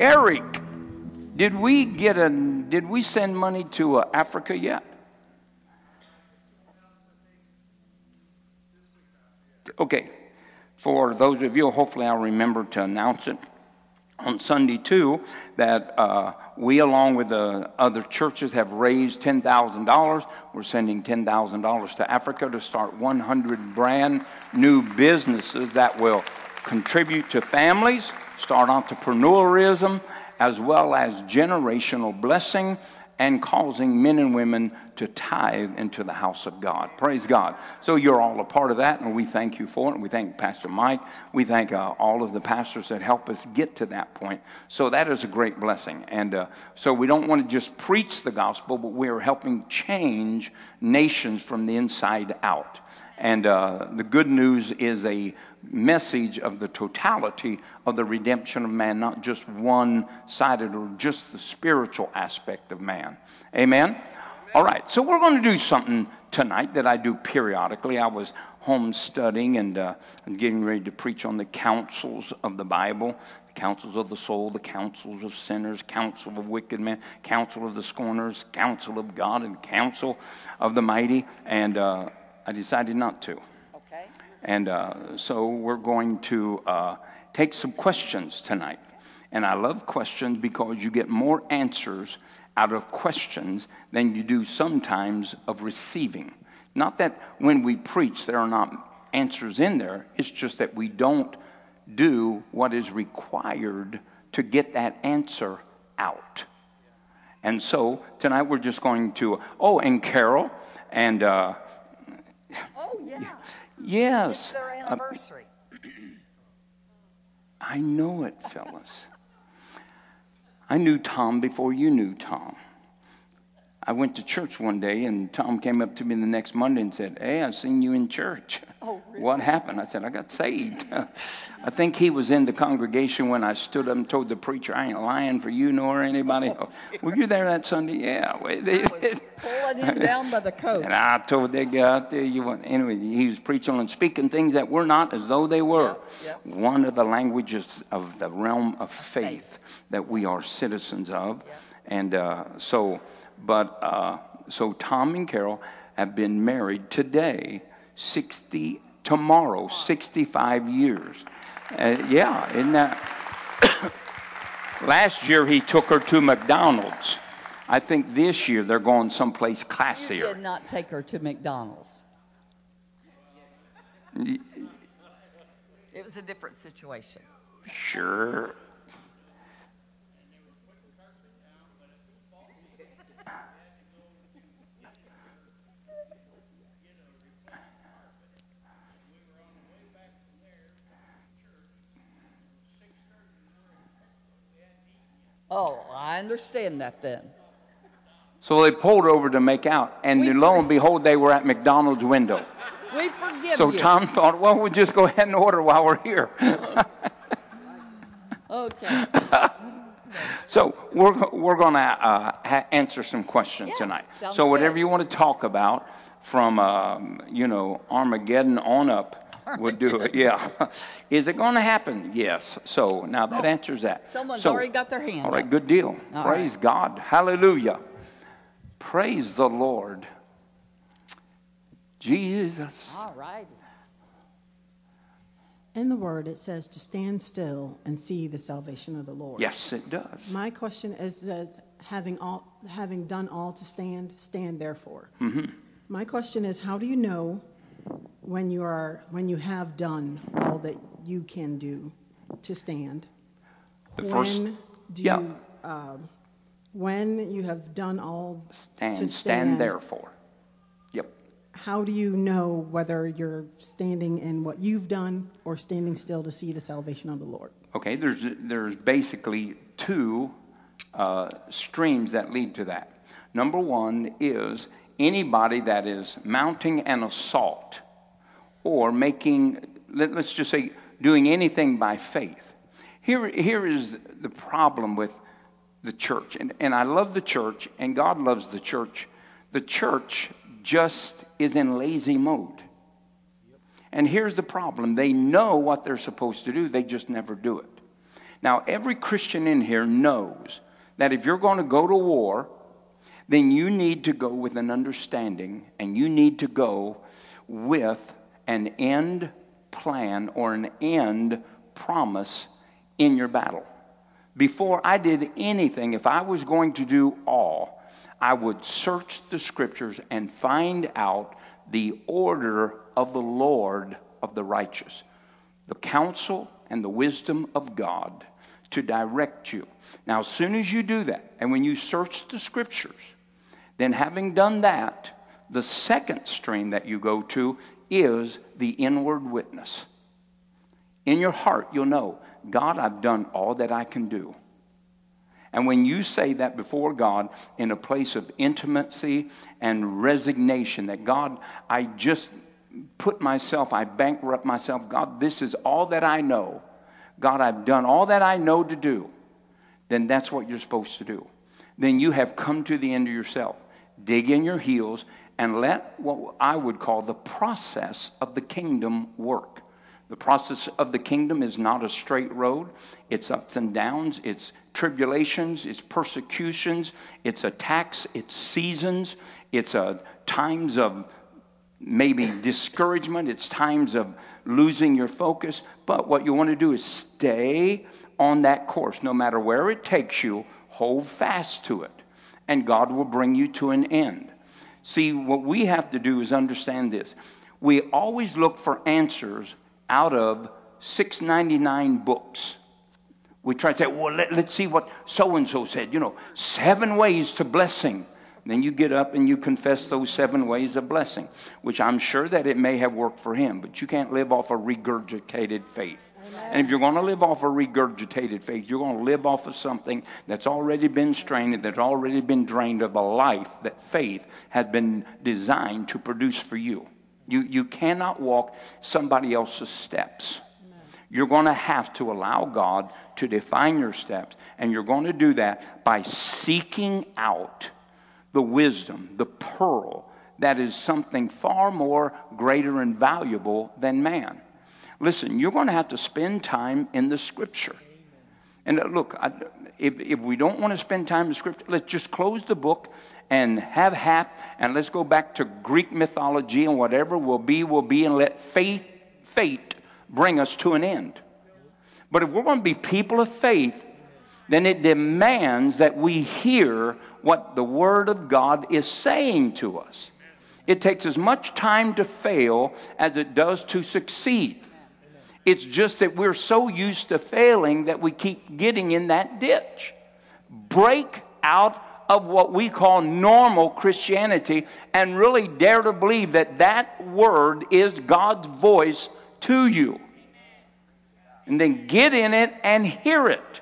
Eric, did we get a? Did we send money to uh, Africa yet? Okay. For those of you, hopefully I'll remember to announce it on Sunday too, that uh, we, along with the other churches, have raised $10,000. We're sending $10,000 to Africa to start 100 brand new businesses that will contribute to families, start entrepreneurism, as well as generational blessing and causing men and women to tithe into the house of God. Praise God. So you're all a part of that, and we thank you for it. We thank Pastor Mike. We thank uh, all of the pastors that help us get to that point. So that is a great blessing. And uh, so we don't want to just preach the gospel, but we're helping change nations from the inside out. And uh, the good news is a message of the totality of the redemption of man, not just one sided or just the spiritual aspect of man. Amen? All right, so we're going to do something tonight that I do periodically. I was home studying and, uh, getting ready to preach on the counsels of the Bible the of the soul, the counsels of sinners, counsel of wicked men, counsel of the scorners, counsel of God, and counsel of the mighty. And uh, I decided not to. Okay. And uh, so we're going to uh, take some questions tonight. And I love questions because you get more answers out of questions than you do sometimes of receiving. Not that when we preach there are not answers in there, it's just that we don't do what is required to get that answer out. And so tonight we're just going to, oh, and Carol and uh, Oh, yeah. Yes. It's their Uh, anniversary. I know it, fellas. I knew Tom before you knew Tom. I went to church one day, and Tom came up to me the next Monday and said, Hey, I've seen you in church. Oh, really? What happened? I said, I got saved. I think he was in the congregation when I stood up and told the preacher, I ain't lying for you nor anybody else. Were you there that Sunday? Yeah. Pulling him down by the coat. And I told that guy out there, you want, anyway, he was preaching and speaking things that were not as though they were. Yep, yep. One of the languages of the realm of faith that we are citizens of. Yep. And uh, so, but, uh, so Tom and Carol have been married today, 60, tomorrow, 65 years. Uh, yeah, isn't that? Last year he took her to McDonald's. I think this year they're going someplace You classier. did not take her to McDonald's. It was a different situation. Sure. Oh, I understand that then. So they pulled over to make out, and We- lo and behold, they were at McDonald's window. We forgive So you. Tom thought, well, we'll just go ahead and order while we're here. Okay. So we're, we're going to uh, ha- answer some questions Yeah, tonight. So whatever good. you want to talk about, from um, you know Armageddon on up, we'll do it. Yeah. Is it going to happen? Yes. So now that answers that. Oh, Someone's So- already got their hand All right. up. Good deal. All Praise right. God. Hallelujah. Praise the Lord. Jesus. All right. In the word, it says to stand still and see the salvation of the Lord. Yes, it does. My question is that having all, having done all to stand, stand therefore. Mm-hmm. My question is, how do you know when you are when you have done all that you can do to stand? The first- when do yeah. you um, when you have done all Stand, to stand therefore. Yep. How do you know whether you're standing in what you've done or standing still to see the salvation of the Lord? Okay, there's, there's basically two uh, streams that lead to that. Number one is anybody that is mounting an assault or making, let, us just say, doing anything by faith. Here, here is the problem with the church. And, and I love the church, and God loves the church. The church just is in lazy mode. And here's the problem they know what they're supposed to do, they just never do it. Now, every Christian in here knows that if you're going to go to war, then you need to go with an understanding and you need to go with an end plan or an end promise in your battle. Before I did anything, if I was going to do all, I would search the scriptures and find out the order of the Lord of the righteous, the counsel and the wisdom of God to direct you. Now, as soon as you do that, and when you search the scriptures, then having done that, the second stream that you go to is the inward witness. In your heart, you'll know, God, I've done all that I can do. And when you say that before God in a place of intimacy and resignation, that God, I just put myself, I bankrupt myself, God, this is all that I know. God, I've done all that I know to do. Then that's what you're supposed to do. Then you have come to the end of yourself. Dig in your heels and let what I would call the process of the kingdom work. The process of the kingdom is not a straight road. It's ups and downs, it's tribulations, it's persecutions, it's attacks, it's seasons, it's uh, times of maybe discouragement, it's times of losing your focus. But what you want to do is stay on that course. No matter where it takes you, hold fast to it, and God will bring you to an end. See, what we have to do is understand this. We always look for answers out of 699 books. We try to say, well, let, us see what so and so said. You know, seven ways to blessing. Then you get up and you confess those seven ways of blessing, which I'm sure that it may have worked for him, but you can't live off a regurgitated faith. And if you're going to live off a regurgitated faith, you're going to live off of something that's already been strained, that's already been drained of a life that faith has been designed to produce for you. You, you cannot walk somebody else's steps. You're going to have to allow God to define your steps, and you're going to do that by seeking out the wisdom, the pearl that is something far more greater and valuable than man. Listen, you're going to have to spend time in the scripture. And uh, look, I, if, if we don't want to spend time in scripture, let's just close the book and have hap and let's go back to Greek mythology and whatever will be, will be, and let faith, fate bring us to an end. But if we're going to be people of faith, then it demands that we hear what the Word of God is saying to us. It takes as much time to fail as it does to succeed. It's just that we're so used to failing that we keep getting in that ditch. Break out of what we call normal Christianity and really dare to believe that that word is God's voice to you. And then get in it and hear it.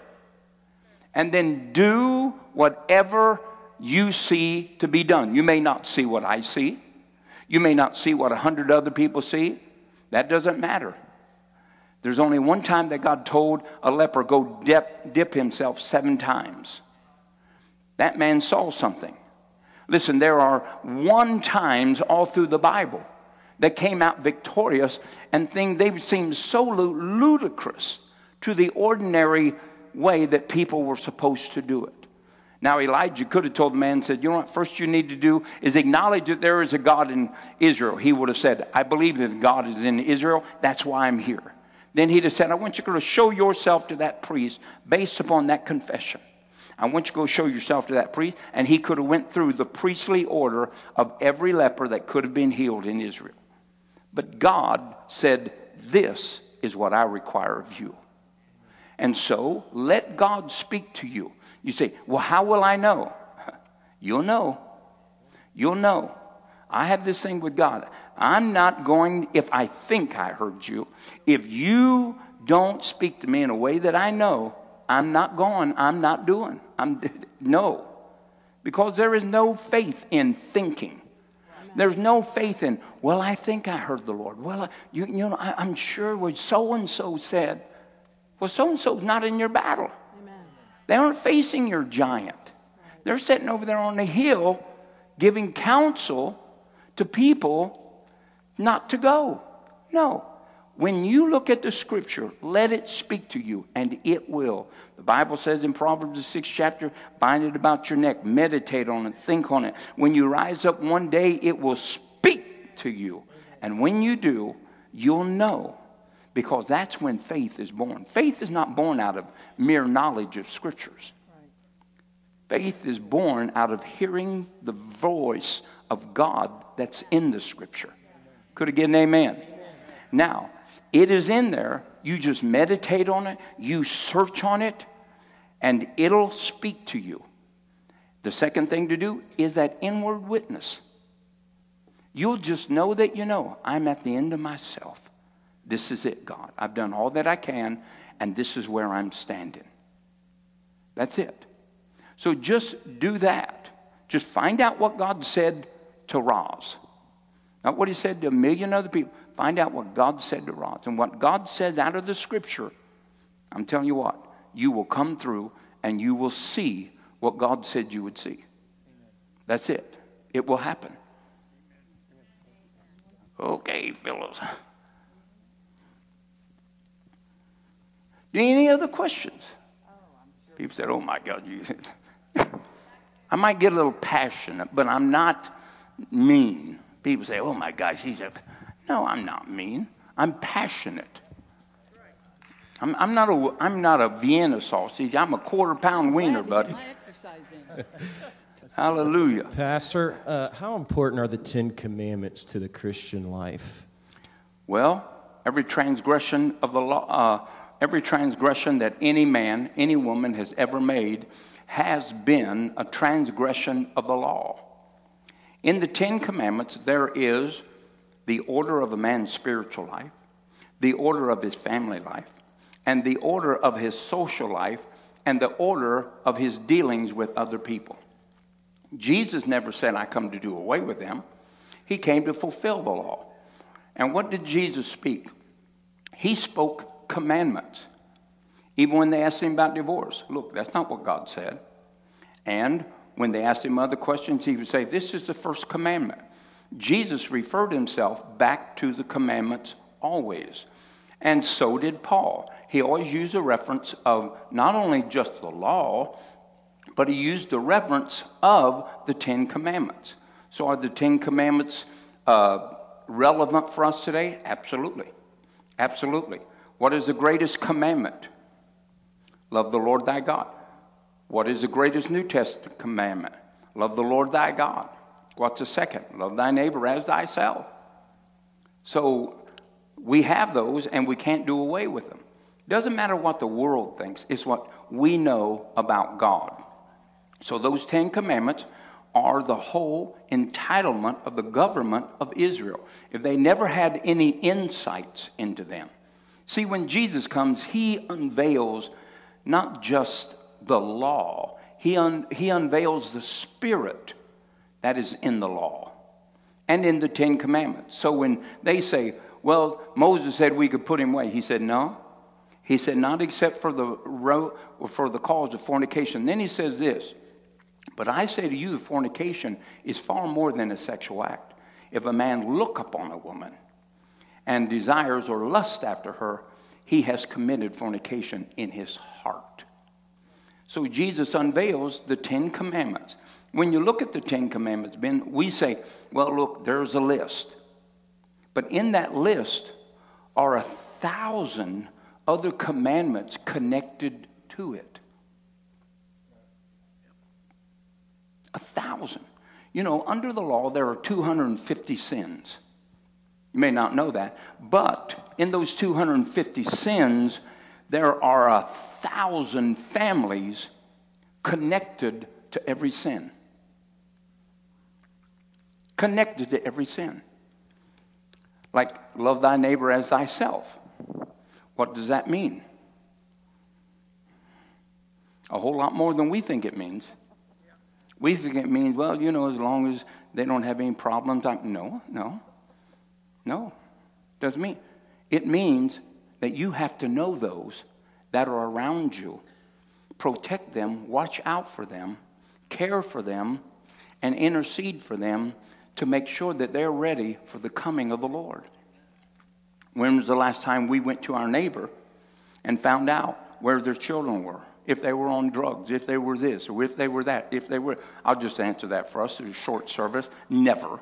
And then do whatever you see to be done. You may not see what I see. You may not see what a hundred other people see. That doesn't matter. There's only one time that God told a leper, go dip, dip himself seven times. That man saw something. Listen, there are one times all through the Bible that came out victorious and things they seemed so ludicrous to the ordinary way that people were supposed to do it. Now, Elijah could have told the man, said, You know what, first you need to do is acknowledge that there is a God in Israel. He would have said, I believe that God is in Israel. That's why I'm here. Then he'd have said, I want you to show yourself to that priest based upon that confession. I want you to go show yourself to that priest. And he could have went through the priestly order of every leper that could have been healed in Israel. But God said, This is what I require of you. And so let God speak to you. You say, Well, how will I know? You'll know. You'll know. I have this thing with God. I'm not going, if I think I heard you, if you don't speak to me in a way that I know, I'm not going, I'm not doing. I'm no. Because there is no faith in thinking. There's no faith in, well, I think I heard the Lord. Well, you, you know, I, am sure what so and so said. Well, so and so's not in your battle. Amen. They aren't facing your giant. They're sitting over there on the hill giving counsel to people not to go. No. When you look at the scripture, let it speak to you, and it will. The Bible says in Proverbs, the sixth chapter, bind it about your neck, meditate on it, think on it. When you rise up one day, it will speak to you. And when you do, you'll know because that's when faith is born. Faith is not born out of mere knowledge of scriptures. Faith is born out of hearing the voice of God that's in the scripture. Could I get an amen? amen? Now, it is in there. You just meditate on it, you search on it, and it'll speak to you. The second thing to do is that inward witness. You'll just know that you know, I'm at the end of myself. This is it, God. I've done all that I can, and this is where I'm standing. That's it. So just do that. Just find out what God said to Roz. Not what he said to a million other people. Find out what God said to Roz. And what God says out of the scripture, I'm telling you what, you will come through and you will see what God said you would see. That's it. It will happen. Okay, fellows. Do you need any other questions? People said, oh my God, you. I might get a little passionate, but I'm not mean. People say, oh my gosh, he's a. No, I'm not mean. I'm passionate. I'm, I'm, not a, I'm not a Vienna sausage. I'm a quarter pound wiener, buddy. Hallelujah. Pastor, uh, how important are the Ten Commandments to the Christian life? Well, every transgression of the law, uh, every transgression that any man, any woman has ever made has been a transgression of the law. In the Ten Commandments, there is the order of a man's spiritual life, the order of his family life, and the order of his social life, and the order of his dealings with other people. Jesus never said, I come to do away with them. He came to fulfill the law. And what did Jesus speak? He spoke commandments. Even when they asked him about divorce, look, that's not what God said. And when they asked him other questions, he would say, This is the first commandment. Jesus referred himself back to the commandments always. And so did Paul. He always used a reference of not only just the law, but he used the reference of the Ten Commandments. So are the Ten Commandments uh, relevant for us today? Absolutely. Absolutely. What is the greatest commandment? Love the Lord thy God. What is the greatest New Testament commandment? Love the Lord thy God. What's the second? Love thy neighbor as thyself. So we have those and we can't do away with them. Doesn't matter what the world thinks, it's what we know about God. So those Ten Commandments are the whole entitlement of the government of Israel. If they never had any insights into them. See, when Jesus comes, he unveils not just the law, he, un- he unveils the spirit that is in the law and in the Ten Commandments. So when they say, well, Moses said we could put him away, he said, no. He said, not except for the, ro- for the cause of fornication. Then he says this, but I say to you, fornication is far more than a sexual act. If a man look upon a woman and desires or lusts after her, he has committed fornication in his heart. So Jesus unveils the Ten Commandments. When you look at the Ten Commandments, Ben, we say, well, look, there's a list. But in that list are a thousand other commandments connected to it. A thousand. You know, under the law, there are 250 sins. You may not know that. But in those 250 sins, there are a thousand families connected to every sin. Connected to every sin. Like, love thy neighbor as thyself. What does that mean? A whole lot more than we think it means. We think it means, well, you know, as long as they don't have any problems. I'm, no, no. No, doesn't mean. It means that you have to know those that are around you, protect them, watch out for them, care for them, and intercede for them to make sure that they're ready for the coming of the Lord. When was the last time we went to our neighbor and found out where their children were? If they were on drugs, if they were this, or if they were that, if they were. I'll just answer that for us. It's a short service. Never.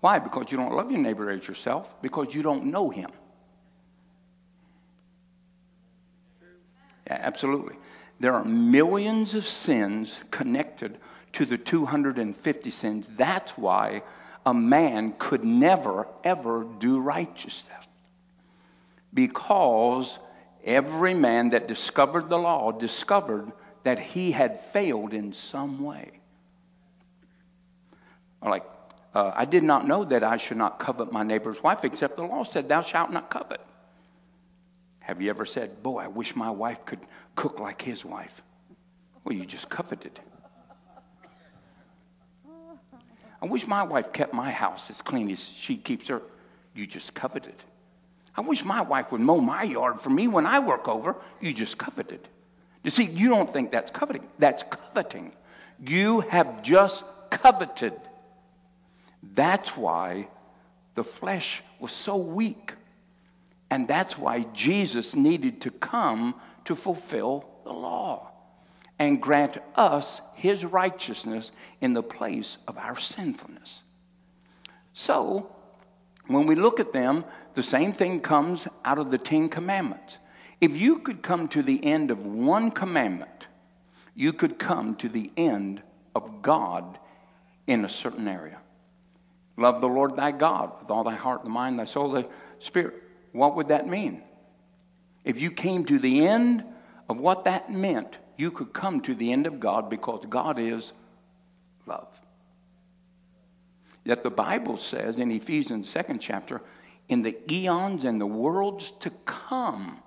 Why? Because you don't love your neighbor as yourself, because you don't know him. Absolutely. There are millions of sins connected to the 250 sins. That's why a man could never, ever do righteousness. Because every man that discovered the law discovered that he had failed in some way. Like, uh, I did not know that I should not covet my neighbor's wife, except the law said, Thou shalt not covet. Have you ever said, Boy, I wish my wife could cook like his wife? Well, you just coveted. I wish my wife kept my house as clean as she keeps her. You just coveted. I wish my wife would mow my yard for me when I work over. You just coveted. You see, you don't think that's coveting. That's coveting. You have just coveted. That's why the flesh was so weak. And that's why Jesus needed to come to fulfill the law and grant us his righteousness in the place of our sinfulness. So, when we look at them, the same thing comes out of the Ten Commandments. If you could come to the end of one commandment, you could come to the end of God in a certain area. Love the Lord thy God with all thy heart, thy mind, thy soul, thy spirit. What would that mean? If you came to the end of what that meant, you could come to the end of God because God is love. Yet the Bible says in Ephesians 2nd chapter, in the eons and the worlds to come,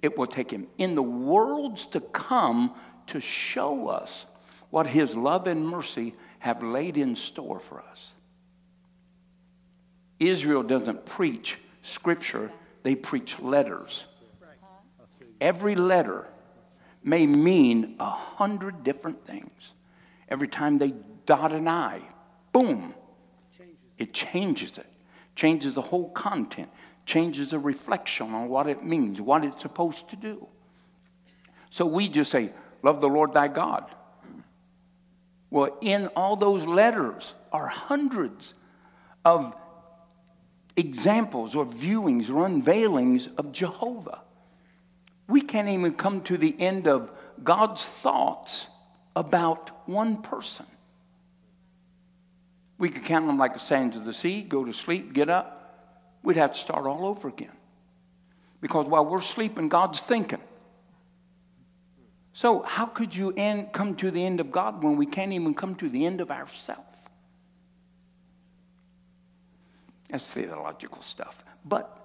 it will take him in the worlds to come to show us what his love and mercy have laid in store for us. Israel doesn't preach scripture, they preach letters. Every letter may mean a hundred different things. Every time they dot an I, boom, it changes it, changes the whole content, changes the reflection on what it means, what it's supposed to do. So we just say, Love the Lord thy God. Well, in all those letters are hundreds of examples or viewings or unveilings of Jehovah. We can't even come to the end of God's thoughts about one person. We could count them like the sands of the sea, go to sleep, get up. We'd have to start all over again. Because while we're sleeping, God's thinking. So, how could you end, come to the end of God when we can't even come to the end of ourselves? That's theological stuff. But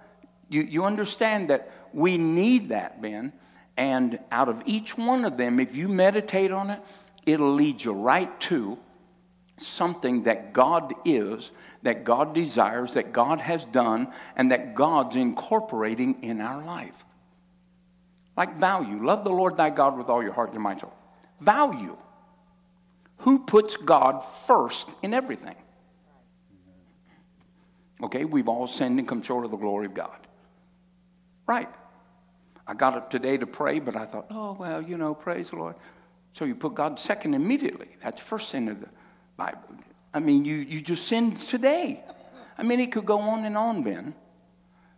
you, you understand that we need that, Ben. And out of each one of them, if you meditate on it, it'll lead you right to something that God is, that God desires, that God has done, and that God's incorporating in our life. Like value. Love the Lord thy God with all your heart, your mind, soul. Value. Who puts God first in everything? Okay, we've all sinned and come short of the glory of God. Right. I got up today to pray, but I thought, oh, well, you know, praise the Lord. So you put God second immediately. That's first sin of the Bible. I mean, you, you just sinned today. I mean, it could go on and on, Ben.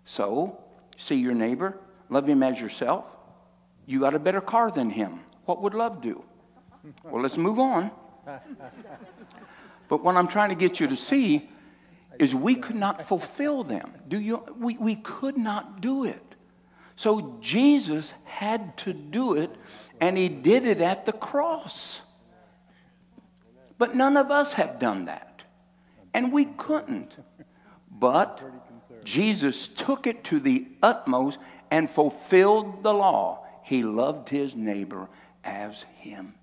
So, see your neighbor, love him as yourself. You got a better car than him. What would love do? Well, let's move on. But what I'm trying to get you to see is we could not fulfill them. Do you? We, we could not do it. So Jesus had to do it, and he did it at the cross. But none of us have done that. And we couldn't. But Jesus took it to the utmost and fulfilled the law. He loved his neighbor as himself.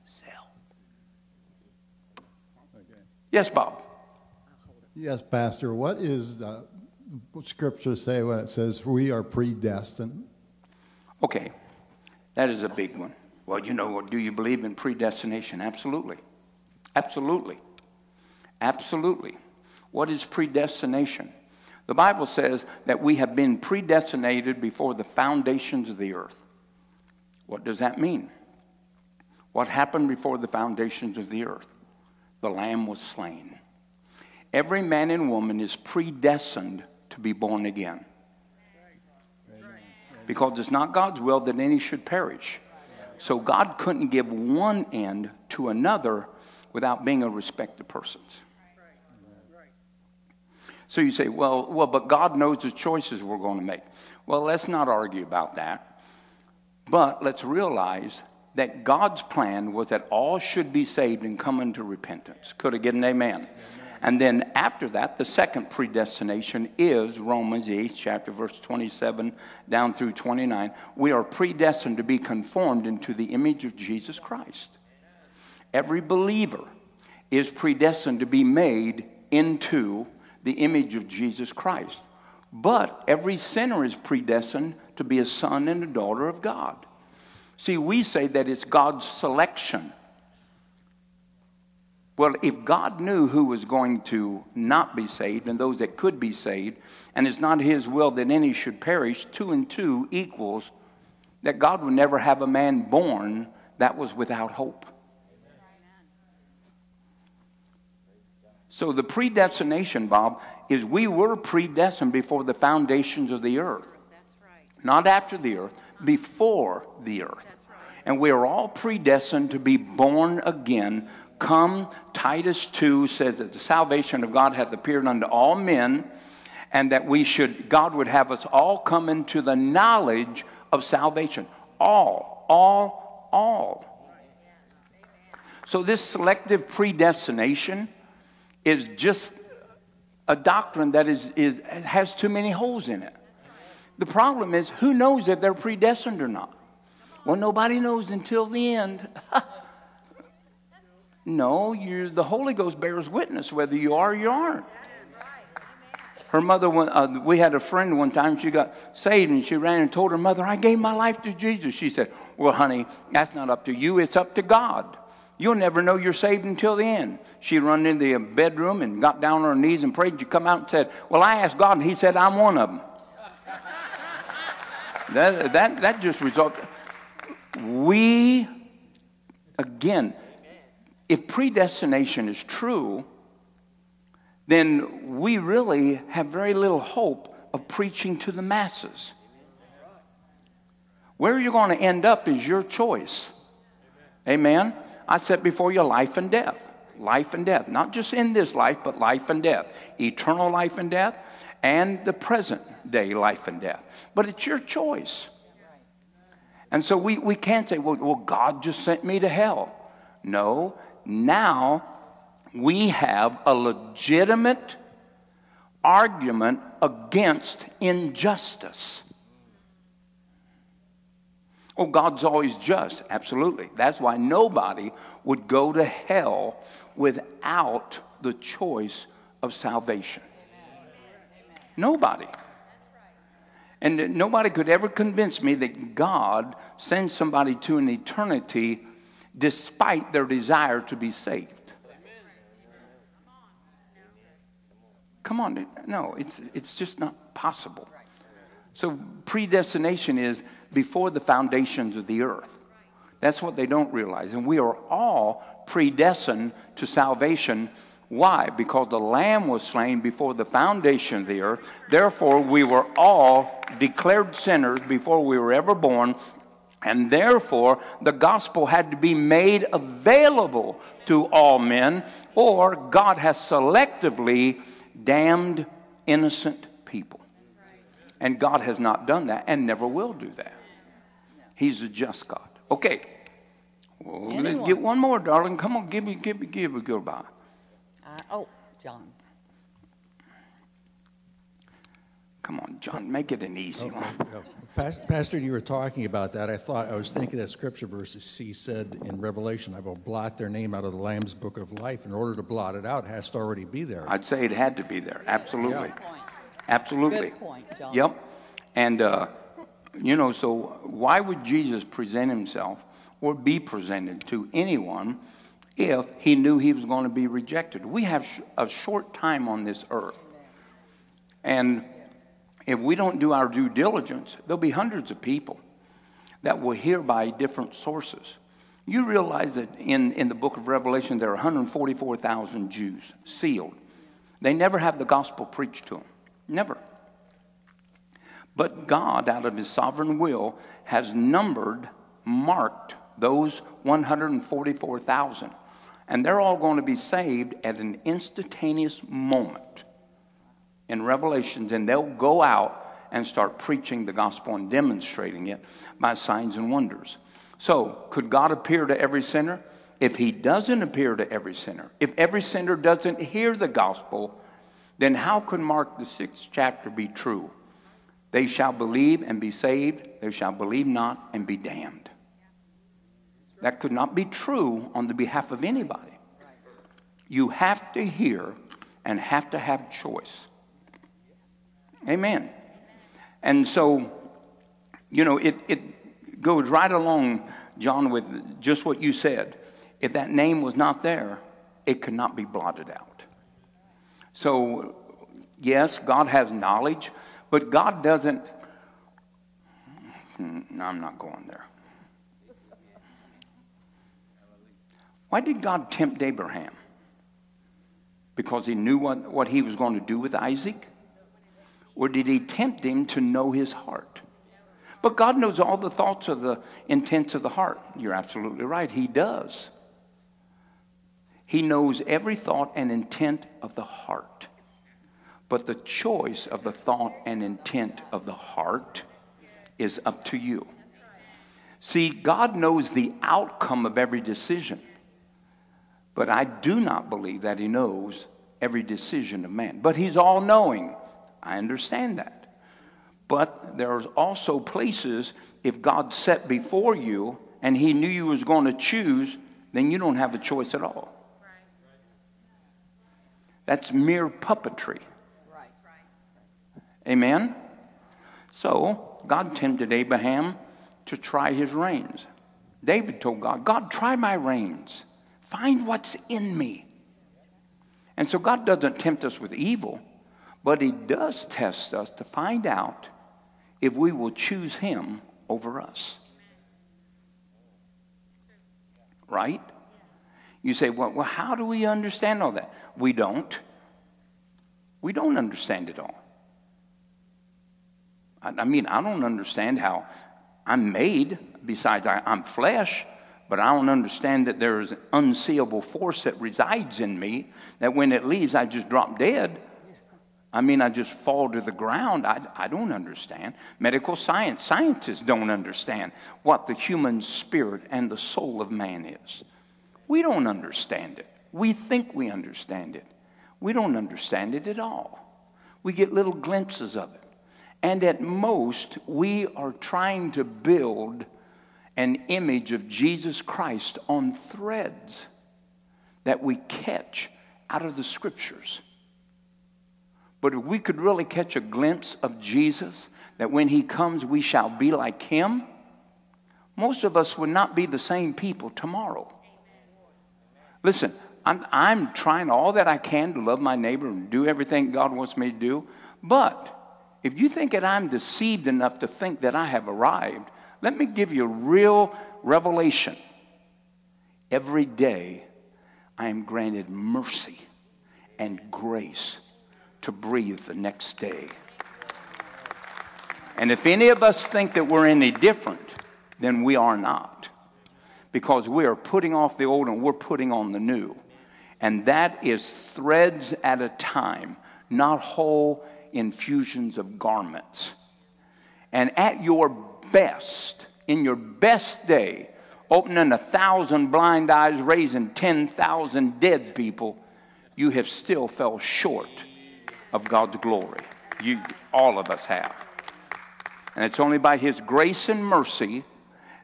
Yes, Bob. Yes, Pastor. What is the scripture say when it says we are predestined? Okay, that is a big one. Well, you know, do you believe in predestination? Absolutely. Absolutely. Absolutely. What is predestination? The Bible says that we have been predestinated before the foundations of the earth. What does that mean? What happened before the foundations of the earth? The Lamb was slain. Every man and woman is predestined to be born again. Because it's not God's will that any should perish. So God couldn't give one end to another without being a respect of persons. So you say, well, well, but God knows the choices we're going to make. Well, let's not argue about that. But let's realize that God's plan was that all should be saved and come into repentance. Could I get an amen? amen? And then after that, the second predestination is Romans 8, chapter verse 27 down through 29. We are predestined to be conformed into the image of Jesus Christ. Every believer is predestined to be made into the image of Jesus Christ. But every sinner is predestined to be a son and a daughter of God. See, we say that it's God's selection. Well, if God knew who was going to not be saved and those that could be saved, and it's not His will that any should perish, two and two equals that God would never have a man born that was without hope. So the predestination, Bob, is we were predestined before the foundations of the earth. Right. Not after the earth, before the earth. Right. And we are all predestined to be born again. Come, Titus 2 says that the salvation of God hath appeared unto all men, and that we should, God would have us all come into the knowledge of salvation. All, all, all. So this selective predestination is just a doctrine that is, is, has too many holes in it. The problem is, who knows if they're predestined or not? Well, nobody knows until the end. no, you the Holy Ghost bears witness whether you are or you aren't. Her mother, uh, we had a friend one time, she got saved and she ran and told her mother, I gave my life to Jesus. She said, Well, honey, that's not up to you, it's up to God. You'll never know you're saved until the end. She run into the bedroom and got down on her knees and prayed. She come out and said, Well, I asked God, and He said, I'm one of them. that, that, that just resulted. We, again, if predestination is true, then we really have very little hope of preaching to the masses. Where you're going to end up is your choice. Amen? I set before you life and death. Life and death. Not just in this life, but life and death. Eternal life and death, and the present day life and death. But it's your choice. And so we, we can't say, well, well, God just sent me to hell. No, now we have a legitimate argument against injustice. Oh, God's always just. Absolutely. That's why nobody would go to hell without the choice of salvation. Nobody. And nobody could ever convince me that God sends somebody to an eternity despite their desire to be saved. Come on, no, it's, it's just not possible. So, predestination is before the foundations of the earth. That's what they don't realize. And we are all predestined to salvation. Why? Because the Lamb was slain before the foundation of the earth. Therefore, we were all declared sinners before we were ever born. And therefore, the gospel had to be made available to all men, or God has selectively damned innocent people. And God has not done that and never will do that. He's a just God. Okay. Well, let's get one more, darling. Come on, give me, give me, give me goodbye. Uh, oh, John. Come on, John, make it an easy one. Pastor, you were talking about that. I thought I was thinking that scripture verse he said in Revelation, "I will blot their name out of the Lamb's book of life." In order to blot it out, it has to already be there. I'd say it had to be there. Absolutely, Good point. absolutely. Good point, John. Yep. And uh, you know, so why would Jesus present himself or be presented to anyone if he knew he was going to be rejected? We have a short time on this earth. And if we don't do our due diligence, there'll be hundreds of people that will hear by different sources. You realize that in, in the book of Revelation, there are 144,000 Jews sealed. They never have the gospel preached to them. Never. But God, out of his sovereign will, has numbered, marked those 144,000. And they're all going to be saved at an instantaneous moment in Revelations, and they'll go out and start preaching the gospel and demonstrating it by signs and wonders. So, could God appear to every sinner? If he doesn't appear to every sinner, if every sinner doesn't hear the gospel, then how could Mark the sixth chapter be true? They shall believe and be saved, they shall believe not and be damned. That could not be true on the behalf of anybody. You have to hear and have to have choice. Amen. And so, you know, it, it goes right along, John, with just what you said. If that name was not there, it could not be blotted out. So, yes, God has knowledge, but God doesn't. Hmm, I'm not going there. Why did God tempt Abraham? Because he knew what, what he was going to do with Isaac? Or did he tempt him to know his heart? But God knows all the thoughts of the intents of the heart. You're absolutely right. He does. He knows every thought and intent of the heart. But the choice of the thought and intent of the heart is up to you. See, God knows the outcome of every decision. But I do not believe that He knows every decision of man. But He's all knowing. I understand that. But there's also places, if God set before you and He knew you was going to choose, then you don't have a choice at all. That's mere puppetry. Amen? So, God tempted Abraham to try his reins. David told God, God, try my reins. Find what's in me. And so, God doesn't tempt us with evil. But he does test us to find out if we will choose him over us. Right? You say, well, well, how do we understand all that? We don't. We don't understand it all. I, I mean, I don't understand how I'm made, besides I, I'm flesh, but I don't understand that there is an unseeable force that resides in me that when it leaves, I just drop dead. I mean, I just fall to the ground. I, I don't understand. Medical science, scientists don't understand what the human spirit and the soul of man is. We don't understand it. We think we understand it. We don't understand it at all. We get little glimpses of it. And at most, we are trying to build an image of Jesus Christ on threads that we catch out of the scriptures. But if we could really catch a glimpse of Jesus, that when he comes we shall be like him, most of us would not be the same people tomorrow. Listen, I'm, I'm trying all that I can to love my neighbor and do everything God wants me to do. But if you think that I'm deceived enough to think that I have arrived, let me give you a real revelation. Every day I am granted mercy and grace to breathe the next day. And if any of us think that we're any different, then we are not. Because we are putting off the old and we're putting on the new. And that is threads at a time, not whole infusions of garments. And at your best, in your best day, opening a thousand blind eyes, raising 10,000 dead people, you have still fell short of God's glory. You, all of us have. And it's only by His grace and mercy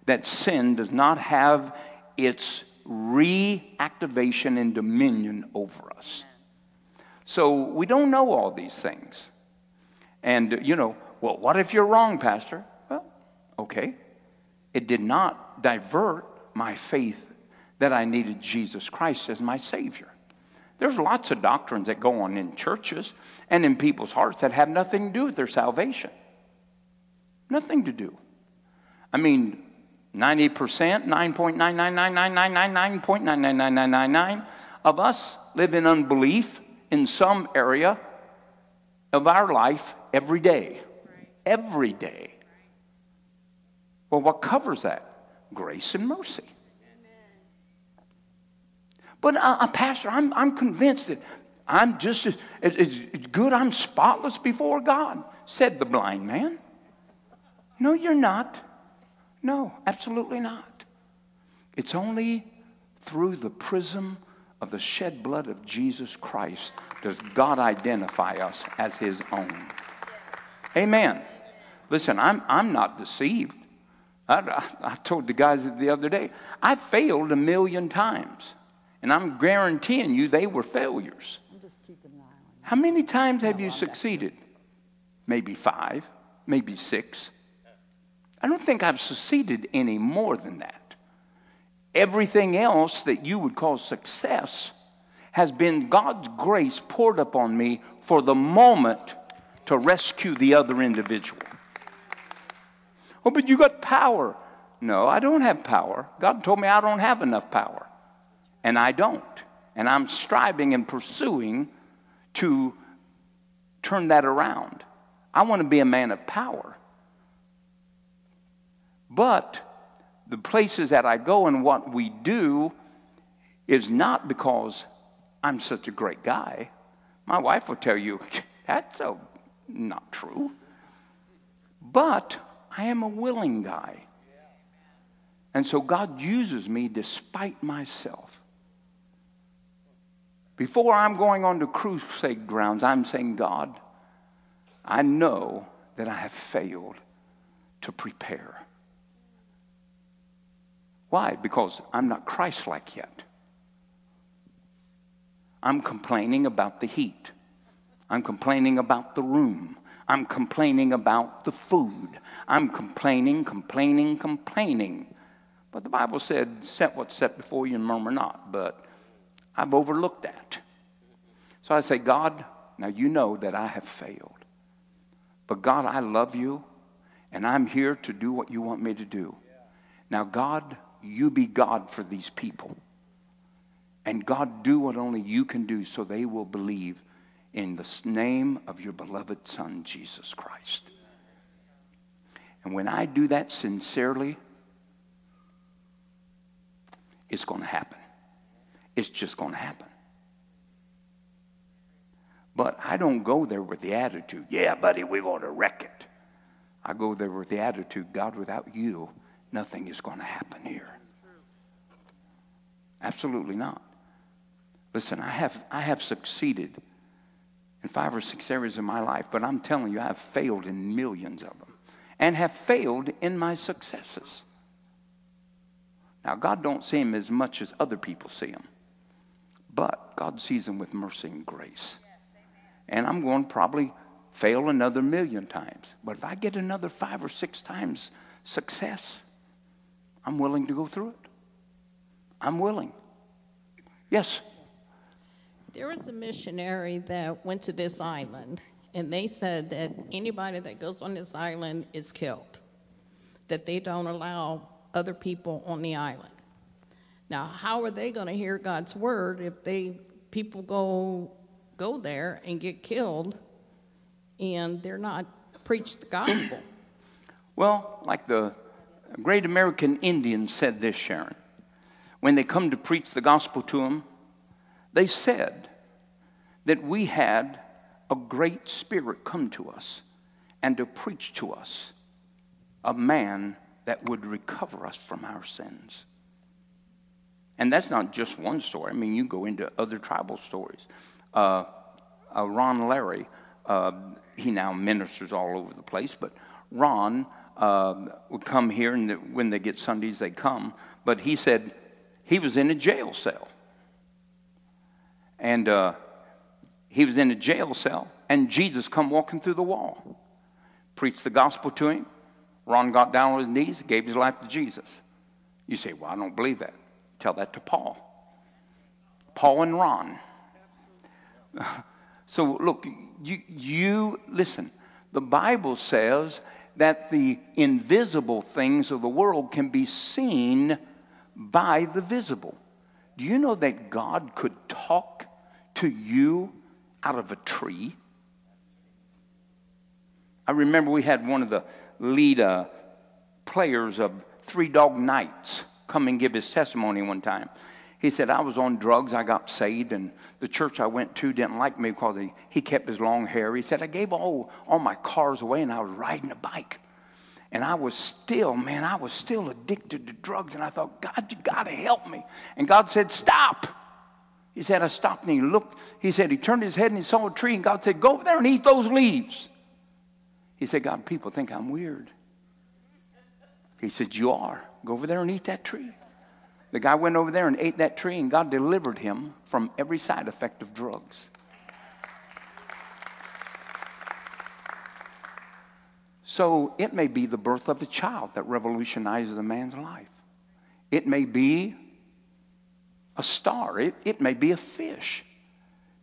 that sin does not have its reactivation and dominion over us. So we don't know all these things. And, you know, well, what if you're wrong, Pastor? Well, okay. It did not divert my faith that I needed Jesus Christ as my Savior. There's lots of doctrines that go on in churches and in people's hearts that have nothing to do with their salvation. Nothing to do. I mean, 90%, 9.9999999.99999 of us live in unbelief in some area of our life every day. Every day. Well, what covers that? Grace and mercy. But, uh, uh, Pastor, I'm, I'm convinced that I'm just as, as, good, I'm spotless before God, said the blind man. No, you're not. No, absolutely not. It's only through the prism of the shed blood of Jesus Christ does God identify us as his own. Amen. Listen, I'm, I'm not deceived. I, I, I told the guys the other day, I failed a million times. And I'm guaranteeing you they were failures. I'm just keeping an eye on you. How many times have you succeeded? Maybe five, maybe six. I don't think I've succeeded any more than that. Everything else that you would call success has been God's grace poured upon me for the moment to rescue the other individual. Oh, but you got power. No, I don't have power. God told me I don't have enough power. And I don't. And I'm striving and pursuing to turn that around. I want to be a man of power. But the places that I go and what we do is not because I'm such a great guy. My wife will tell you that's so not true. But I am a willing guy. And so God uses me despite myself. Before I'm going on to crusade grounds, I'm saying, God, I know that I have failed to prepare. Why? Because I'm not Christ like yet. I'm complaining about the heat. I'm complaining about the room. I'm complaining about the food. I'm complaining, complaining, complaining. But the Bible said, set what's set before you and murmur not. But I've overlooked that. So I say, God, now you know that I have failed. But God, I love you, and I'm here to do what you want me to do. Now, God, you be God for these people. And God, do what only you can do so they will believe in the name of your beloved Son, Jesus Christ. And when I do that sincerely, it's going to happen. It's just going to happen. But I don't go there with the attitude, yeah, buddy, we're going to wreck it. I go there with the attitude, God, without you, nothing is going to happen here. Absolutely not. Listen, I have, I have succeeded in five or six areas of my life, but I'm telling you, I have failed in millions of them and have failed in my successes. Now, God don't see them as much as other people see them, but God sees them with mercy and grace. And I'm going to probably fail another million times. But if I get another five or six times success, I'm willing to go through it. I'm willing. Yes. There was a missionary that went to this island, and they said that anybody that goes on this island is killed, that they don't allow other people on the island. Now, how are they going to hear God's word if they people go go there and get killed and they're not preached the gospel? Well, like the great American Indians said this, Sharon when they come to preach the gospel to them, they said that we had a great spirit come to us and to preach to us a man that would recover us from our sins. And that's not just one story. I mean, you go into other tribal stories. Uh, uh, Ron Larry, uh, he now ministers all over the place, but Ron uh, would come here, and when they get Sundays, they come. But he said, he was in a jail cell. And uh, he was in a jail cell, and Jesus come walking through the wall, preached the gospel to him. Ron got down on his knees, gave his life to Jesus. You say, Well, I don't believe that. Tell that to Paul. Paul and Ron. So, look, you, you listen, the Bible says that the invisible things of the world can be seen by the visible. Do you know that God could talk to you out of a tree? I remember we had one of the lead uh, players of Three Dog Nights come and give his testimony one time. He said, I was on drugs, I got saved, and the church I went to didn't like me because he, he kept his long hair. He said, I gave all, all my cars away and I was riding a bike. And I was still, man, I was still addicted to drugs. And I thought, God, you got to help me. And God said, Stop. He said, I stopped and he looked. He said, He turned his head and he saw a tree. And God said, Go over there and eat those leaves. He said, God, people think I'm weird. He said, You are. Go over there and eat that tree. The guy went over there and ate that tree, and God delivered him from every side effect of drugs. So it may be the birth of a child that revolutionizes a man's life. It may be a star. It, it may be a fish.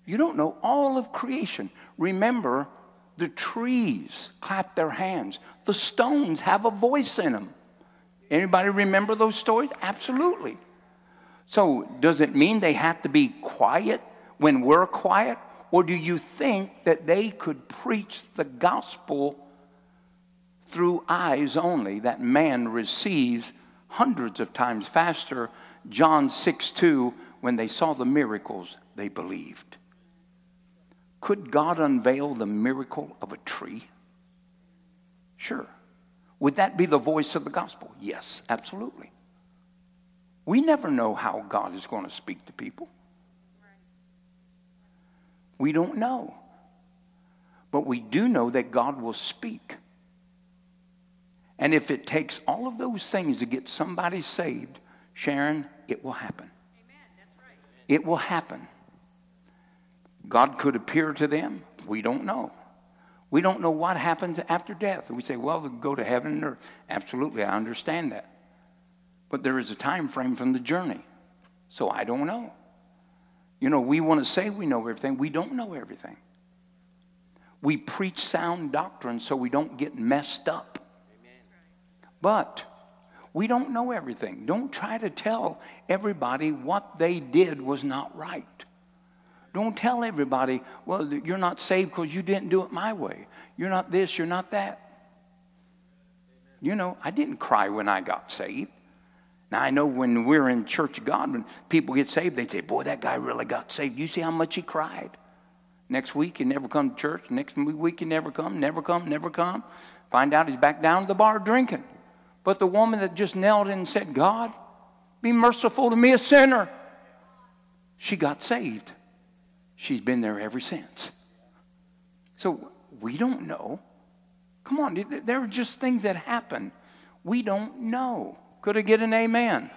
You don't know all of creation. Remember, the trees clap their hands. The stones have a voice in them. Anybody remember those stories? Absolutely. So, does it mean they have to be quiet when we're quiet? Or do you think that they could preach the gospel through eyes only that man receives hundreds of times faster? John 6 2, when they saw the miracles, they believed. Could God unveil the miracle of a tree? Sure. Would that be the voice of the gospel? Yes, absolutely. We never know how God is going to speak to people. We don't know. But we do know that God will speak. And if it takes all of those things to get somebody saved, Sharon, it will happen. It will happen. God could appear to them. We don't know. We don't know what happens after death. We say, well, they'll go to heaven or absolutely, I understand that. But there is a time frame from the journey. So I don't know. You know, we want to say we know everything. We don't know everything. We preach sound doctrine so we don't get messed up. But we don't know everything. Don't try to tell everybody what they did was not right. Don't tell everybody, well, you're not saved because you didn't do it my way. You're not this, you're not that. You know, I didn't cry when I got saved. Now, I know when we're in Church of God, when people get saved, they say, Boy, that guy really got saved. You see how much he cried? Next week, he never come to church. Next week, he never come, never come, never come. Find out he's back down to the bar drinking. But the woman that just knelt and said, God, be merciful to me, a sinner, she got saved. She's been there ever since. So we don't know. Come on, there are just things that happen. We don't know. Could I get an amen?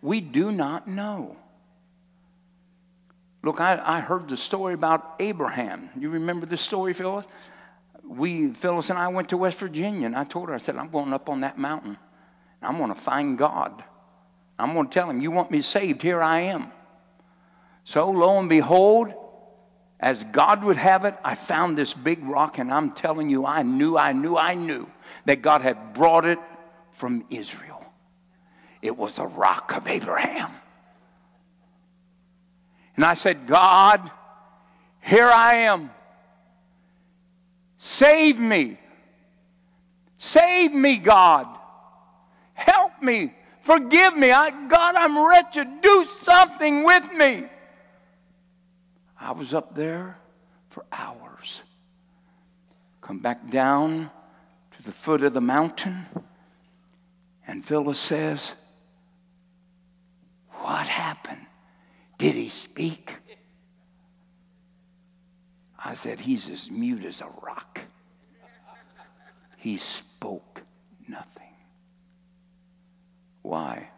We do not know. Look, I, I heard the story about Abraham. You remember this story, Phyllis? We, Phyllis and I went to West Virginia, and I told her, I said, I'm going up on that mountain. I'm going to find God. I'm going to tell him, You want me saved? Here I am. So lo and behold, as God would have it, I found this big rock, and I'm telling you, I knew, I knew, I knew that God had brought it from Israel. It was the rock of Abraham. And I said, God, here I am. Save me. Save me, God. Help me. Forgive me. I, God, I'm wretched. Do something with me. I was up there for hours. Come back down to the foot of the mountain, and Phyllis says, What happened? Did he speak? I said, He's as mute as a rock. He spoke nothing. Why?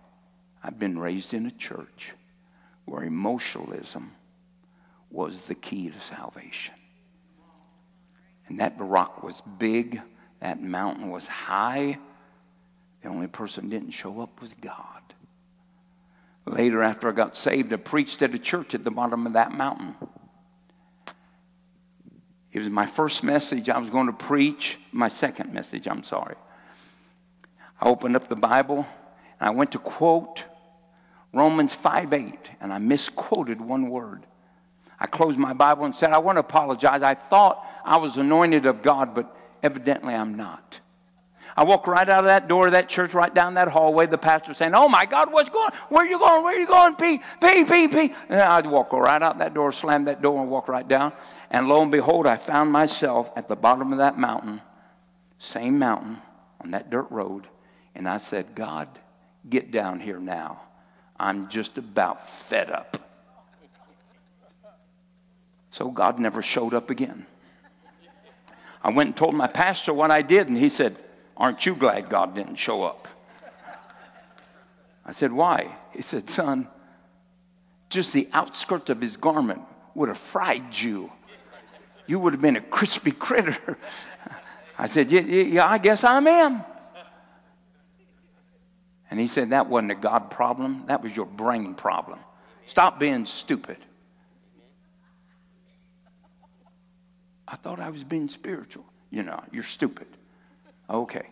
I've been raised in a church where emotionalism was the key to salvation. And that rock was big, that mountain was high. The only person didn't show up was God. Later, after I got saved, I preached at a church at the bottom of that mountain. It was my first message I was going to preach, my second message, I'm sorry. I opened up the Bible and I went to quote Romans 5 8, and I misquoted one word. I closed my Bible and said, I want to apologize. I thought I was anointed of God, but evidently I'm not. I walked right out of that door of that church, right down that hallway. The pastor saying, "Oh my God, what's going? Where are you going? Where are you going? Pee, pee, pee, pee." And I'd walk right out that door, slam that door, and walk right down. And lo and behold, I found myself at the bottom of that mountain, same mountain on that dirt road, and I said, "God, get down here now. I'm just about fed up." So God never showed up again. I went and told my pastor what I did, and he said, Aren't you glad God didn't show up? I said, Why? He said, Son, just the outskirts of his garment would have fried you. You would have been a crispy critter. I said, Yeah, yeah I guess I am. And he said, That wasn't a God problem, that was your brain problem. Stop being stupid. I thought I was being spiritual. You know, you're stupid. Okay.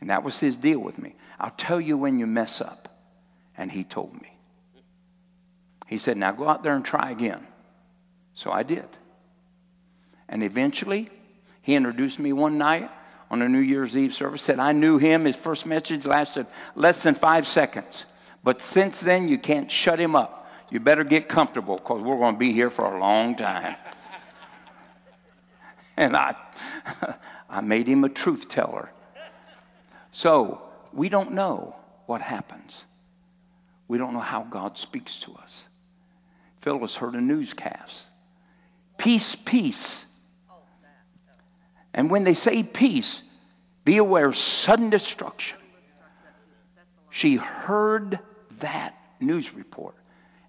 And that was his deal with me. I'll tell you when you mess up. And he told me. He said, Now go out there and try again. So I did. And eventually, he introduced me one night on a New Year's Eve service. Said, I knew him. His first message lasted less than five seconds. But since then, you can't shut him up. You better get comfortable because we're going to be here for a long time. and I, I made him a truth teller. So we don't know what happens. We don't know how God speaks to us. Phyllis heard a newscast. Peace, peace. And when they say peace, be aware of sudden destruction. She heard that news report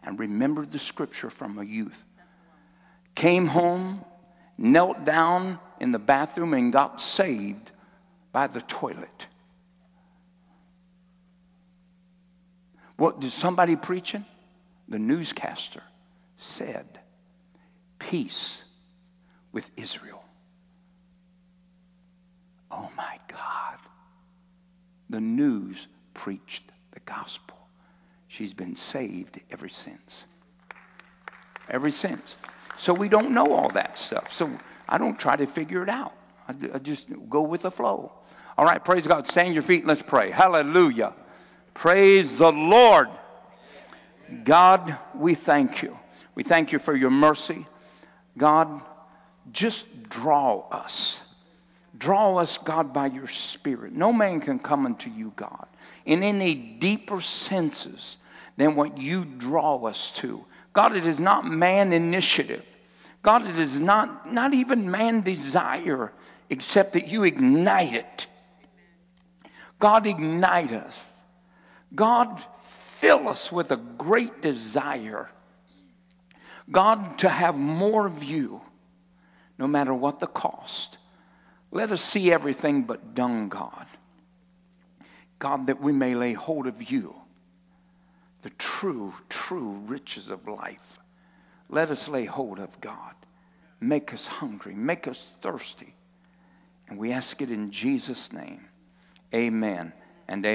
and remembered the scripture from a youth. Came home, knelt down in the bathroom and got saved by the toilet. What did somebody preaching? The newscaster said, Peace with Israel. Oh my God. The news preached the gospel. She's been saved ever since. Ever since. So we don't know all that stuff. So I don't try to figure it out. I, I just go with the flow. All right, praise God. Stand your feet. and Let's pray. Hallelujah. Praise the Lord. God, we thank you. We thank you for your mercy. God, just draw us. Draw us, God, by your Spirit. No man can come unto you, God, in any deeper senses than what you draw us to. God, it is not man initiative. God, it is not, not even man desire, except that you ignite it. God, ignite us. God, fill us with a great desire. God, to have more of you, no matter what the cost. Let us see everything but dung, God. God, that we may lay hold of you the true, true riches of life. Let us lay hold of God. Make us hungry, make us thirsty. And we ask it in Jesus' name. Amen and amen.